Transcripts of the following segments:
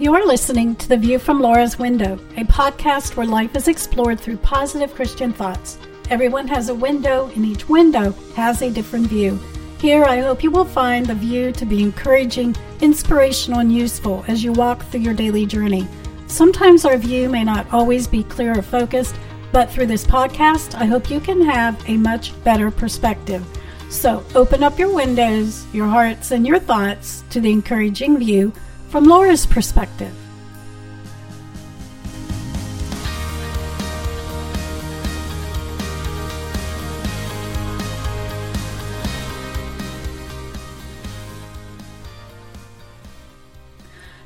You're listening to The View from Laura's Window, a podcast where life is explored through positive Christian thoughts. Everyone has a window, and each window has a different view. Here, I hope you will find the view to be encouraging, inspirational, and useful as you walk through your daily journey. Sometimes our view may not always be clear or focused, but through this podcast, I hope you can have a much better perspective. So, open up your windows, your hearts, and your thoughts to the encouraging view from Laura's perspective.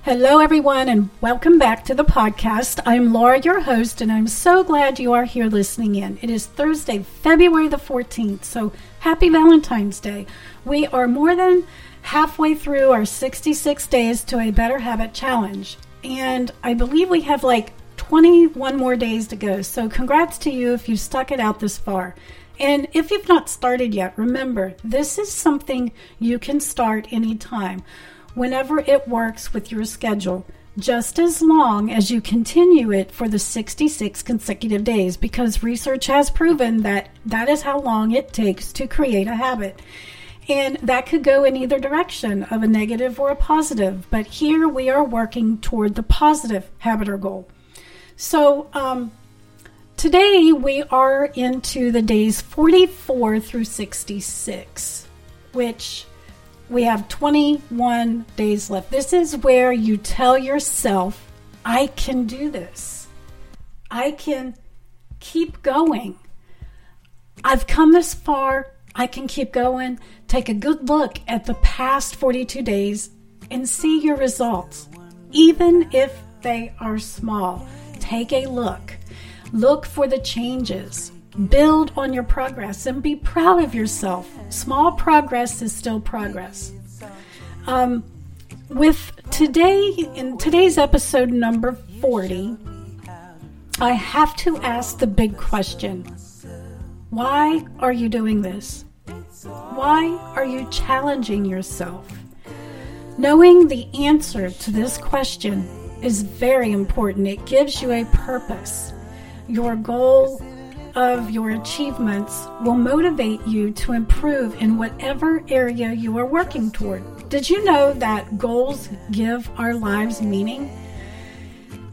Hello, everyone, and welcome back to the podcast. I'm Laura, your host, and I'm so glad you are here listening in. It is Thursday, February the 14th, so happy Valentine's Day. We are more than halfway through our 66 days to a better habit challenge. And I believe we have like 21 more days to go. So congrats to you if you stuck it out this far. And if you've not started yet, remember, this is something you can start anytime, whenever it works with your schedule, just as long as you continue it for the 66 consecutive days, because research has proven that that is how long it takes to create a habit. And that could go in either direction of a negative or a positive. But here we are working toward the positive habit or goal. So um, today we are into the days 44 through 66, which we have 21 days left. This is where you tell yourself, I can do this. I can keep going. I've come this far. I can keep going. Take a good look at the past 42 days and see your results, even if they are small. Take a look. Look for the changes. Build on your progress and be proud of yourself. Small progress is still progress. Um, with today, in today's episode number 40, I have to ask the big question why are you doing this? Why are you challenging yourself? Knowing the answer to this question is very important. It gives you a purpose. Your goal of your achievements will motivate you to improve in whatever area you are working toward. Did you know that goals give our lives meaning?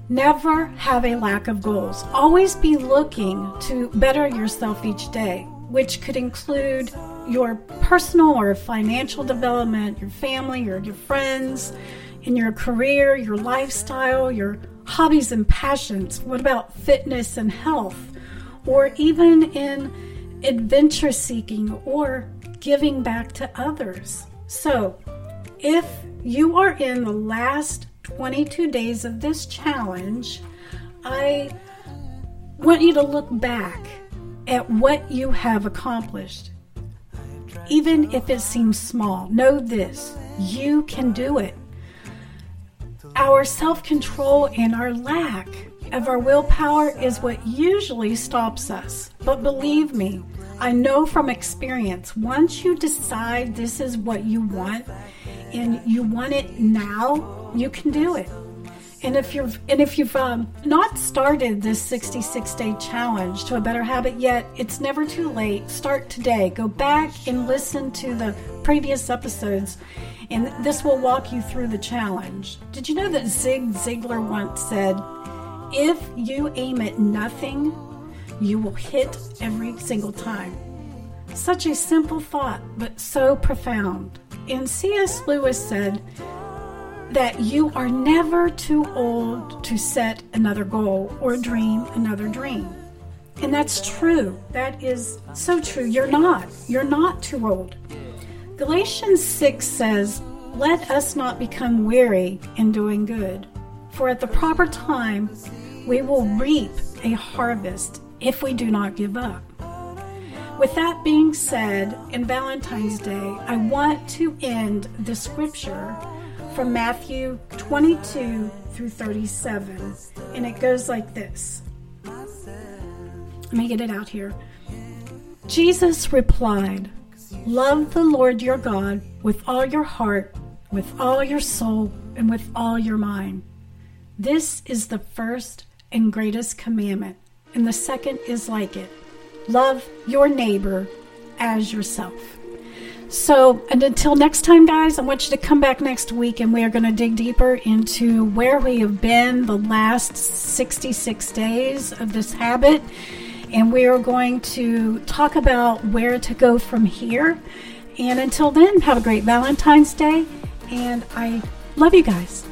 Never have a lack of goals. Always be looking to better yourself each day, which could include your personal or financial development, your family, or your friends, in your career, your lifestyle, your hobbies and passions. What about fitness and health? Or even in adventure seeking or giving back to others. So, if you are in the last 22 days of this challenge, I want you to look back at what you have accomplished. Even if it seems small, know this you can do it. Our self control and our lack of our willpower is what usually stops us. But believe me, I know from experience, once you decide this is what you want and you want it now, you can do it. And if you're and if you've um, not started this 66 day challenge to a better habit yet, it's never too late. Start today. Go back and listen to the previous episodes, and this will walk you through the challenge. Did you know that Zig Ziglar once said, "If you aim at nothing, you will hit every single time." Such a simple thought, but so profound. And C.S. Lewis said that you are never too old to set another goal or dream another dream. And that's true. That is so true. You're not. You're not too old. Galatians 6 says, Let us not become weary in doing good, for at the proper time we will reap a harvest if we do not give up. With that being said, in Valentine's Day, I want to end the scripture from Matthew 22 through 37, and it goes like this. Let me get it out here. Jesus replied, Love the Lord your God with all your heart, with all your soul, and with all your mind. This is the first and greatest commandment, and the second is like it love your neighbor as yourself. So, and until next time, guys, I want you to come back next week and we are going to dig deeper into where we have been the last 66 days of this habit and we are going to talk about where to go from here. And until then, have a great Valentine's Day, and I love you guys.